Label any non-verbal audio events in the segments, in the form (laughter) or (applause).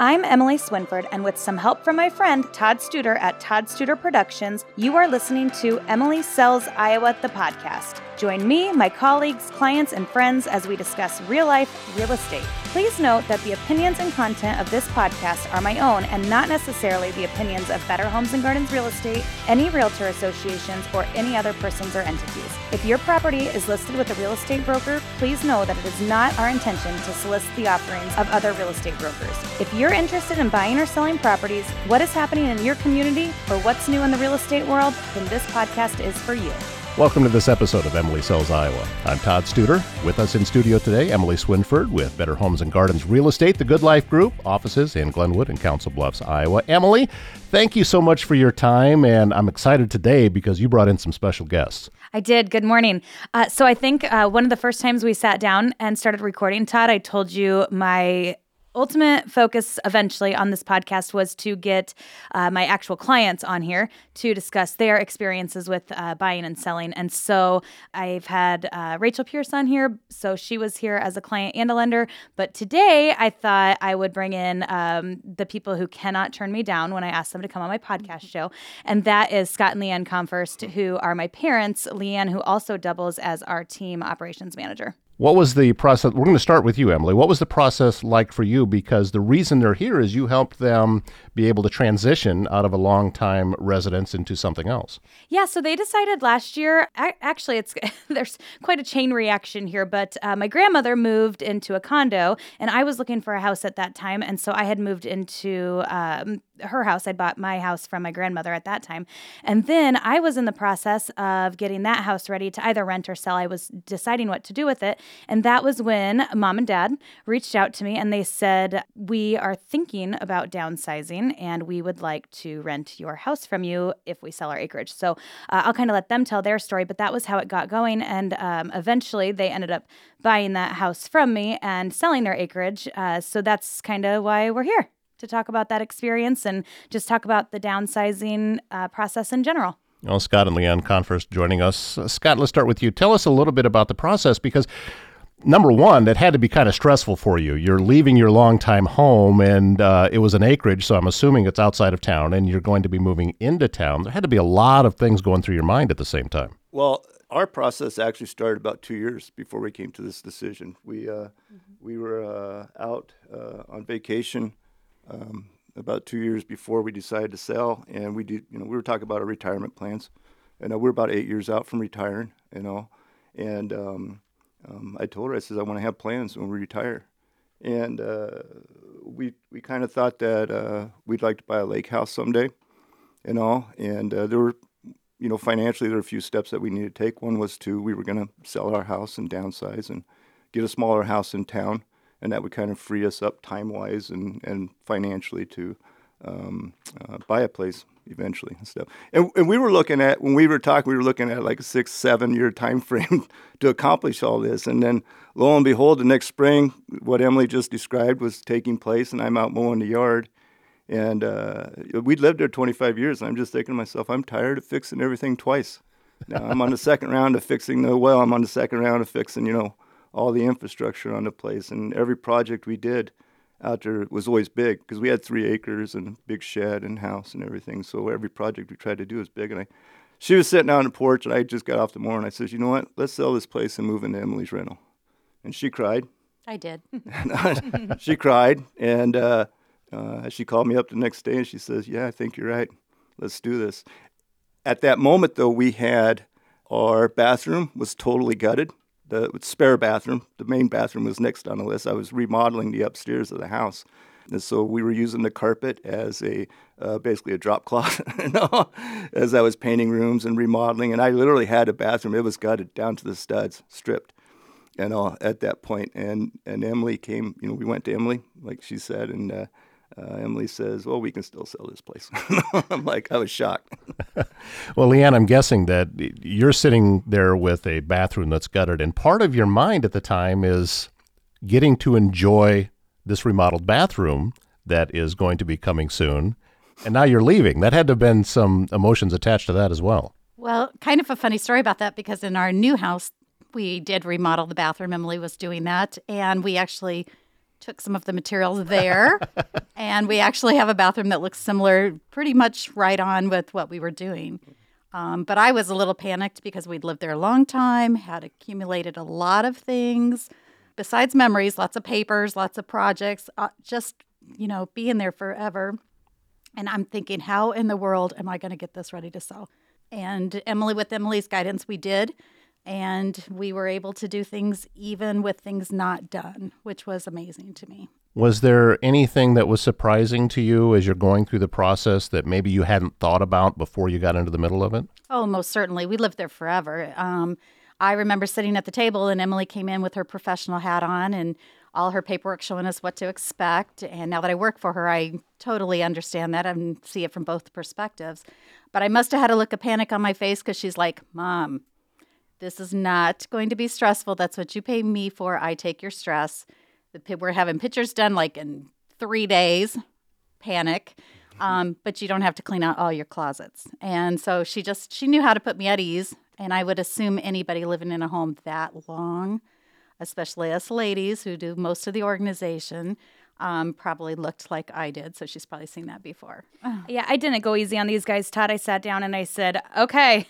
I'm Emily Swinford, and with some help from my friend Todd Studer at Todd Studer Productions, you are listening to Emily Sells Iowa, the podcast. Join me, my colleagues, clients, and friends as we discuss real life real estate. Please note that the opinions and content of this podcast are my own and not necessarily the opinions of Better Homes and Gardens Real Estate, any realtor associations, or any other persons or entities. If your property is listed with a real estate broker, please know that it is not our intention to solicit the offerings of other real estate brokers. If you're interested in buying or selling properties, what is happening in your community, or what's new in the real estate world, then this podcast is for you. Welcome to this episode of Emily Sells Iowa. I'm Todd Studer. With us in studio today, Emily Swinford with Better Homes and Gardens Real Estate, the Good Life Group, offices in Glenwood and Council Bluffs, Iowa. Emily, thank you so much for your time, and I'm excited today because you brought in some special guests. I did. Good morning. Uh, so I think uh, one of the first times we sat down and started recording, Todd, I told you my ultimate focus eventually on this podcast was to get uh, my actual clients on here to discuss their experiences with uh, buying and selling. And so I've had uh, Rachel Pierce on here. So she was here as a client and a lender. But today I thought I would bring in um, the people who cannot turn me down when I ask them to come on my podcast show. And that is Scott and LeAnn Konfrst, who are my parents. LeAnn, who also doubles as our team operations manager. What was the process? We're going to start with you, Emily. What was the process like for you? Because the reason they're here is you helped them be able to transition out of a long time residence into something else. Yeah, so they decided last year. Actually, it's (laughs) there's quite a chain reaction here, but uh, my grandmother moved into a condo, and I was looking for a house at that time, and so I had moved into um, her house. I bought my house from my grandmother at that time. And then I was in the process of getting that house ready to either rent or sell. I was deciding what to do with it. And that was when mom and dad reached out to me and they said, We are thinking about downsizing and we would like to rent your house from you if we sell our acreage. So uh, I'll kind of let them tell their story, but that was how it got going. And um, eventually they ended up buying that house from me and selling their acreage. Uh, so that's kind of why we're here to talk about that experience and just talk about the downsizing uh, process in general. Well, Scott and LeAnn Konfrst joining us. Uh, Scott, let's start with you. Tell us a little bit about the process because number one, that had to be kind of stressful for you. You're leaving your longtime home, and uh, it was an acreage, so I'm assuming it's outside of town, and you're going to be moving into town. There had to be a lot of things going through your mind at the same time. Well, our process actually started about two years before we came to this decision. We uh, mm-hmm. we were uh, out uh, on vacation um, about two years before we decided to sell, and we did. You know, we were talking about our retirement plans, and uh, we're about eight years out from retiring. You know, and um, um, I told her, I said, I want to have plans when we retire, and uh, we we kind of thought that uh, we'd like to buy a lake house someday, you know, and uh, there were. You know, financially, there were a few steps that we needed to take. One was to we were going to sell our house and downsize and get a smaller house in town and that would kind of free us up time wise and, and financially to um, uh, buy a place eventually and stuff. And, and we were looking at when we were talking, we were looking at like a six, seven year time frame (laughs) to accomplish all this. And then lo and behold, the next spring, what Emily just described was taking place, and I'm out mowing the yard. And uh, we'd lived there 25 years, and I'm just thinking to myself, I'm tired of fixing everything twice. Now I'm on the second round of fixing the well. I'm on the second round of fixing, you know, all the infrastructure on the place. And every project we did out there was always big because we had three acres and a big shed and house and everything. So every project we tried to do was big. And I, she was sitting out on the porch, and I just got off the mower, and I said, "You know what? Let's sell this place and move into Emily's rental." And she cried. I did. (laughs) (laughs) she cried, and uh, uh, she called me up the next day, and she says, "Yeah, I think you're right. Let's do this." At that moment, though, we had our bathroom was totally gutted the spare bathroom. The main bathroom was next on the list. I was remodeling the upstairs of the house. And so we were using the carpet as a uh, basically a drop cloth (laughs) as I was painting rooms and remodeling. And I literally had a bathroom. It was gutted down to the studs, stripped, you know, at that point. And and Emily came. You know, we went to Emily, like she said, and uh, uh, Emily says, "Well, we can still sell this place." (laughs) I'm like, I was shocked. (laughs) well, LeAnn, I'm guessing that you're sitting there with a bathroom that's gutted, and part of your mind at the time is getting to enjoy this remodeled bathroom that is going to be coming soon, and now you're leaving. That had to have been some emotions attached to that as well. Well, kind of a funny story about that because in our new house, we did remodel the bathroom. Emily was doing that, and we actually took some of the materials there. (laughs) and we actually have a bathroom that looks similar, pretty much right on with what we were doing. Um, but I was a little panicked because we'd lived there a long time, had accumulated a lot of things, besides memories, lots of papers, lots of projects, uh, just, you know, being there forever. And I'm thinking, how in the world am I going to get this ready to sell? And Emily, with Emily's guidance, we did. And we were able to do things even with things not done, which was amazing to me. Was there anything that was surprising to you as you're going through the process that maybe you hadn't thought about before you got into the middle of it? Oh, most certainly. We lived there forever. Um, I remember sitting at the table, and Emily came in with her professional hat on and all her paperwork showing us what to expect. And now that I work for her, I totally understand that and see it from both perspectives. But I must have had a look of panic on my face because she's like, Mom, this is not going to be stressful. That's what you pay me for. I take your stress. We're having pictures done like in three days. Panic. Um, but you don't have to clean out all your closets. And so she just she knew how to put me at ease. And I would assume anybody living in a home that long, especially us ladies who do most of the organization, um, probably looked like I did. So she's probably seen that before. (sighs) Yeah, I didn't go easy on these guys, Todd. I sat down and I said, okay,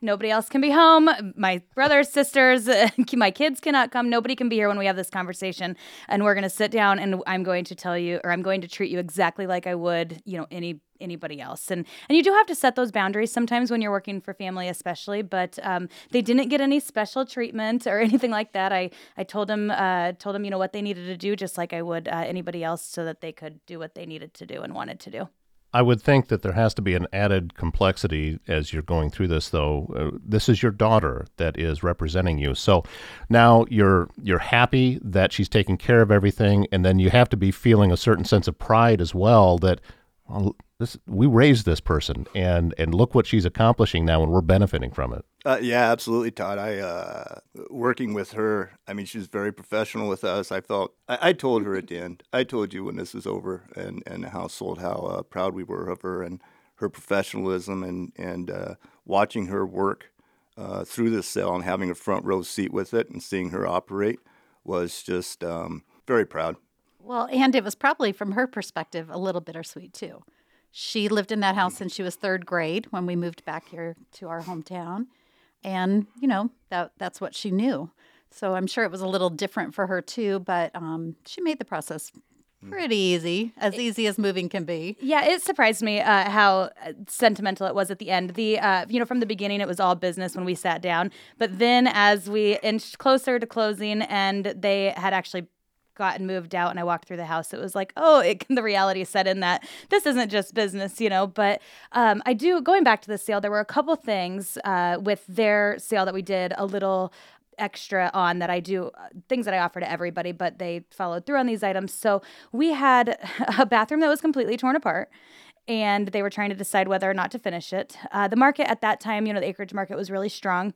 nobody else can be home. My brothers, sisters, (laughs) my kids cannot come. Nobody can be here when we have this conversation. And we're going to sit down and I'm going to tell you, or I'm going to treat you exactly like I would, you know, any anybody else. And and you do have to set those boundaries sometimes when you're working for family, especially. But um, they didn't get any special treatment or (laughs) anything like that. I I told them uh, told them you know what they needed to do, just like I would uh, anybody else, so that they could do what they needed to do and wanted to do. I would think that there has to be an added complexity as you're going through this, though. Uh, this is your daughter that is representing you, so now you're you're happy that she's taking care of everything, and then you have to be feeling a certain sense of pride as well that well, this we raised this person and and look what she's accomplishing now and we're benefiting from it. Uh, yeah absolutely todd. I uh, working with her i mean she's very professional with us. I felt I, I, told her at the end i told you when this was over and and the house sold how uh, proud we were of her and her professionalism and and uh, watching her work uh, through this sale and having a front row seat with it and seeing her operate was just um, very proud. Well, and it was probably from her perspective a little bittersweet too. She lived in that house since she was third grade when we moved back here to our hometown. And, you know, that that's what she knew. So I'm sure it was a little different for her too, but um, she made the process pretty easy, as easy as moving can be. Yeah, it surprised me uh, how sentimental it was at the end. The uh, you know from the beginning it was all business when we sat down, but then as we inched closer to closing and they had actually gotten moved out and I walked through the house, it was like, oh, it, (laughs) the reality set in that this isn't just business, you know. But um, I do, going back to the sale, there were a couple things uh, with their sale that we did a little extra on that I do uh, things that I offer to everybody, but they followed through on these items. So we had (laughs) a bathroom that was completely torn apart and they were trying to decide whether or not to finish it. Uh, the market at that time, you know, the acreage market was really strong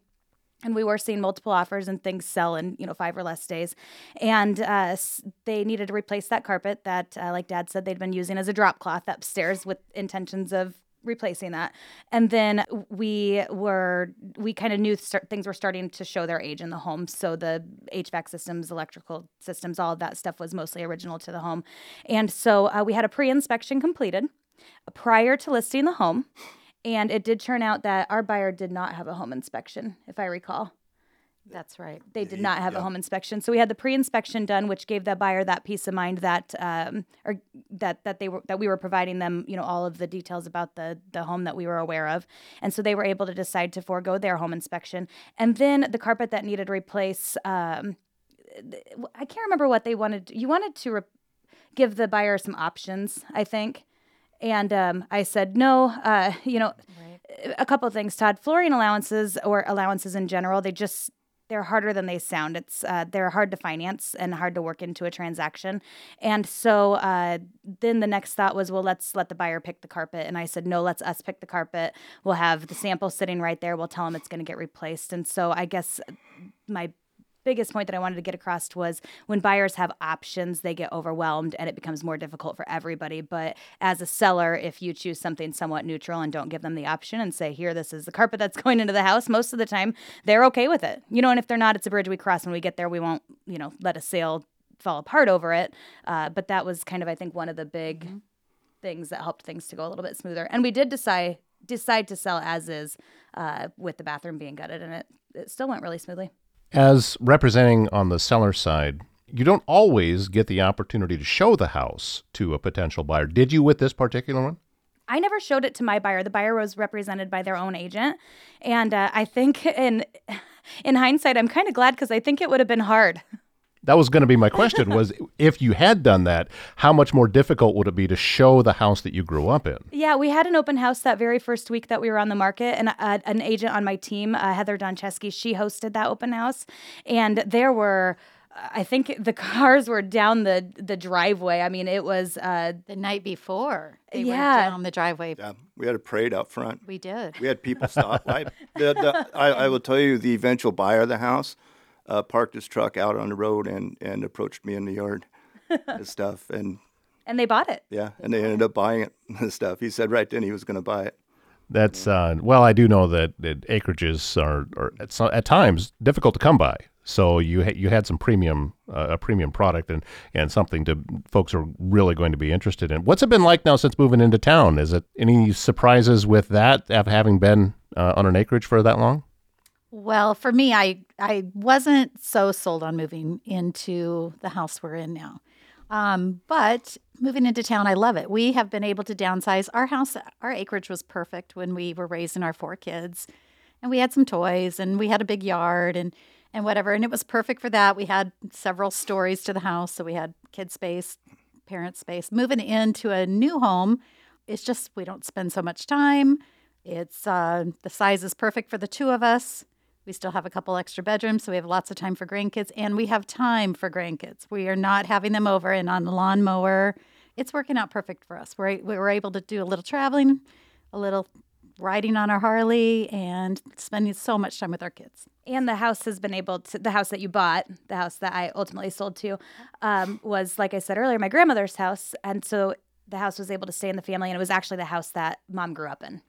and we were seeing multiple offers and things sell in you know five or less days. And uh, they needed to replace that carpet that uh, like dad said they'd been using as a drop cloth upstairs with intentions of replacing that. And then we were we kind of knew start, things were starting to show their age in the home. So the hvac systems electrical systems all of that stuff was mostly original to the home. And so uh, we had a pre-inspection completed prior to listing the home and it did turn out that our buyer did not have a home inspection, if I recall. That's right. They did not have yeah. a home inspection, so we had the pre-inspection done, which gave the buyer that peace of mind that, um, or that that they were that we were providing them, you know, all of the details about the the home that we were aware of, and so they were able to decide to forego their home inspection. And then the carpet that needed replace, um, I can't remember what they wanted. You wanted to re- give the buyer some options, I think. And um, I said, no, uh, you know, right. a couple of things, Todd. Flooring allowances or allowances in general, they just they're harder than they sound. It's uh, they're hard to finance and hard to work into a transaction. And so uh, then the next thought was, well, let's let the buyer pick the carpet. And I said, no, let's us pick the carpet. We'll have the sample sitting right there. We'll tell them it's going to get replaced. And so I guess my biggest point that I wanted to get across was when buyers have options, they get overwhelmed and it becomes more difficult for everybody. But as a seller, if you choose something somewhat neutral and don't give them the option and say, here, this is the carpet that's (laughs) going into the house, most of the time they're okay with it. You know, and if they're not, it's a bridge we cross when we get there. We won't, you know, let a sale fall apart over it. Uh, but that was kind of, I think, one of the big Mm-hmm. things that helped things to go a little bit smoother. And we did decide decide to sell as is uh, with the bathroom being gutted, and it, it still went really smoothly. As representing on the seller side, you don't always get the opportunity to show the house to a potential buyer. Did you with this particular one? I never showed it to my buyer. The buyer was represented by their own agent, and uh, I think in in hindsight, I'm kind of glad because I think it would have been hard. (laughs) That was going to be my question was (laughs) if you had done that, how much more difficult would it be to show the house that you grew up in? Yeah, we had an open house that very first week that we were on the market, and uh, an agent on my team, uh, Heather Doncheski, she hosted that open house, and there were. I think the (laughs) cars were down the the driveway. I mean, it was uh, The night before, they Yeah. went down the driveway. Yeah, we had a parade out front. We did. We had people stop. I, the, the, I, I will tell you, the eventual buyer of the house uh, parked his truck out on the road and, and approached me in the yard (laughs) and stuff. And and they bought it. yeah, and they ended up buying it and (laughs) stuff. He said right then he was going to buy it. That's uh, well, I do know that, that acreages are, are at, so- at times difficult to come by. So you ha- you had some premium uh, a premium product and and something to folks are really going to be interested in. What's it been like now since moving into town? Is it any surprises with that of having been uh, on an acreage for that long? Well, for me, I I wasn't so sold on moving into the house we're in now. Um, but moving into town, I love it. We have been able to downsize. Our house, our acreage was perfect when we were raising our four kids, and we had some toys, and we had a big yard, and and whatever, and it was perfect for that. We had several stories to the house, so we had kid space, parent space. Moving into a new home, it's just we don't spend so much time. It's uh, the size is perfect for the two of us. We still have a couple extra bedrooms, so we have lots of time for grandkids, and we have time for grandkids. We are not having them over and on the lawnmower. It's working out perfect for us. We're we were able to do a little traveling, a little riding on our Harley, and spending so much time with our kids. And the house has been able to, the house that you bought, the house that I ultimately sold to, um, was, like I said earlier, my grandmother's house. And so the house was able to stay in the family. And it was actually the house that mom grew up in.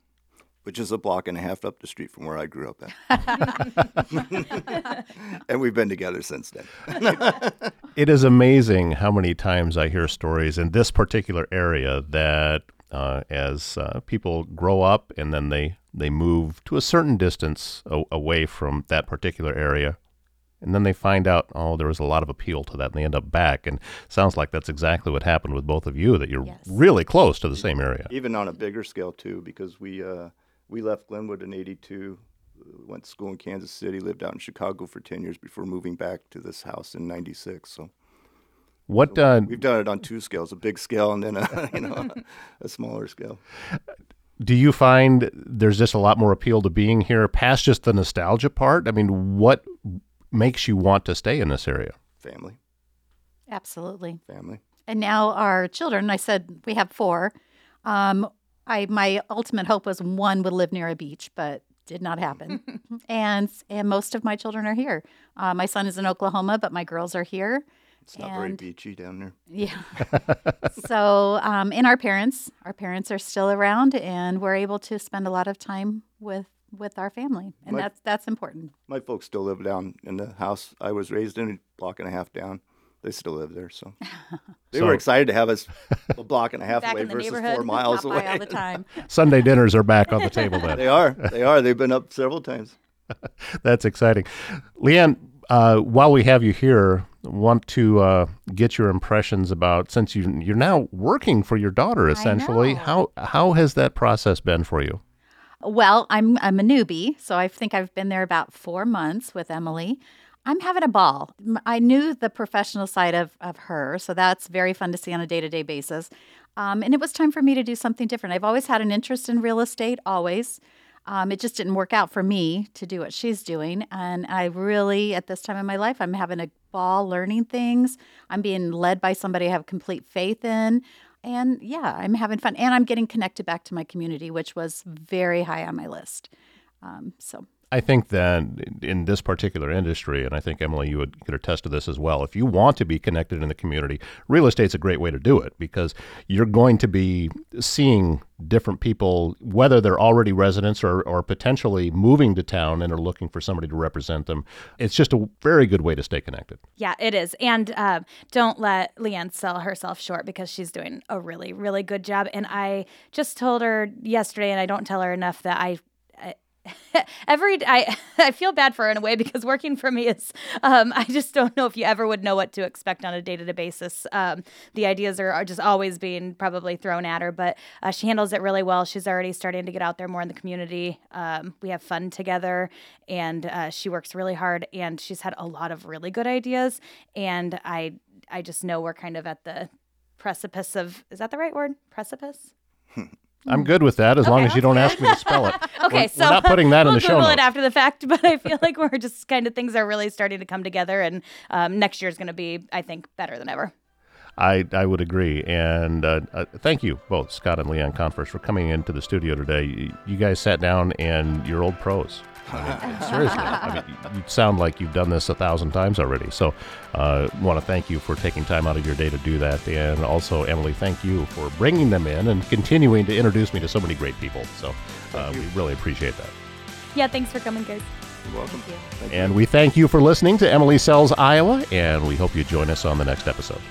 Which is a block and a half up the street from where I grew up at. (laughs) and we've been together since then. (laughs) It is amazing how many times I hear stories in this particular area that uh, as uh, people grow up and then they, they move to a certain distance a- away from that particular area, and then they find out, oh, there was a lot of appeal to that, and they end up back. And sounds like that's exactly what happened with both of you, that you're Yes. really close to the same area. Even on a bigger scale too, because we uh, we left Glenwood in '82, went to school in Kansas City, lived out in Chicago for 10 years before moving back to this house in '96. So What uh, we've done it on two scales: a big scale and then a (laughs) you know a smaller scale. do you find there's just a lot more appeal to being here past just the nostalgia part? I mean, what makes you want to stay in this area? Family, Absolutely. family. And now our children, I said we have four. Um, I my ultimate hope was one would live near a beach, but did not happen. (laughs) and and most of my children are here. Uh, my son is in Oklahoma, but my girls are here. It's not very beachy down there. Yeah. (laughs) so, um, and our parents, our parents are still around, and we're able to spend a lot of time with with our family, and My- that's that's important. My folks still live down in the house I was raised in, a block and a half down. They still live there, so (laughs) they So- were excited to have us a (laughs) block and a half away in the versus neighborhood, four miles away. all the time. (laughs) Sunday dinners are back on the table then. They are. They are. They've been up several times. That's exciting. LeAnn, uh, while we have you here, want to uh, get your impressions about since you you're now working for your daughter essentially. How how has that process been for you? Well, I'm I'm a newbie, so I think I've been there about four months with Emily. I'm having a ball. I knew the professional side of, of her, so that's very fun to see on a day to day basis. Um, and it was time for me to do something different. I've always had an interest in real estate, always. Um, it just didn't work out for me to do what she's doing. And I really, at this time in my life, I'm having a ball learning things. I'm being led by somebody I have complete faith in. And yeah, I'm having fun. And I'm getting connected back to my community, which was very high on my list. Um, so I think that in this particular industry, and I think Emily, you would could attest to this as well. If you want to be connected in the community, real estate's a great way to do it because you're going to be seeing different people, whether they're already residents or, or potentially moving to town and are looking for somebody to represent them. It's just a very good way to stay connected. Yeah, it is. And uh, don't let LeAnn sell herself short because she's doing a really, really good job. And I just told her yesterday, and I don't tell her enough that I (laughs) every I (laughs) I feel bad for her in a way because working for me is um, I just don't know if you ever would know what to expect on a day to day basis. Um, the ideas are, are just always being probably thrown at her, but uh, she handles it really well. She's already starting to get out there more in the community. Um, we have fun together, and uh, she works really hard. And she's had a lot of really good ideas. And I I just know we're kind of at the precipice of is that the right word precipice I'm good with that as long as you don't ask me to spell it. (laughs) okay, we're, so we're not putting that we'll in the show Google it after the fact, (laughs) but I feel like we're just kind of things are really starting to come together, and um, next year is going to be, I think, better than ever. I, I would agree. And uh, uh, thank you both, Scott and LeAnn Konfrst, for coming into the studio today. You, you guys sat down and you're old pros. I mean, seriously, I mean, you you sound like you've done this a thousand times already. So, uh, want to thank you for taking time out of your day to do that, and also Emily, thank you for bringing them in and continuing to introduce me to so many great people. So, uh, we really appreciate that. Yeah, thanks for coming, guys. You're welcome. Thank you. And we thank you for listening to Emily Sells Iowa, and we hope you join us on the next episode.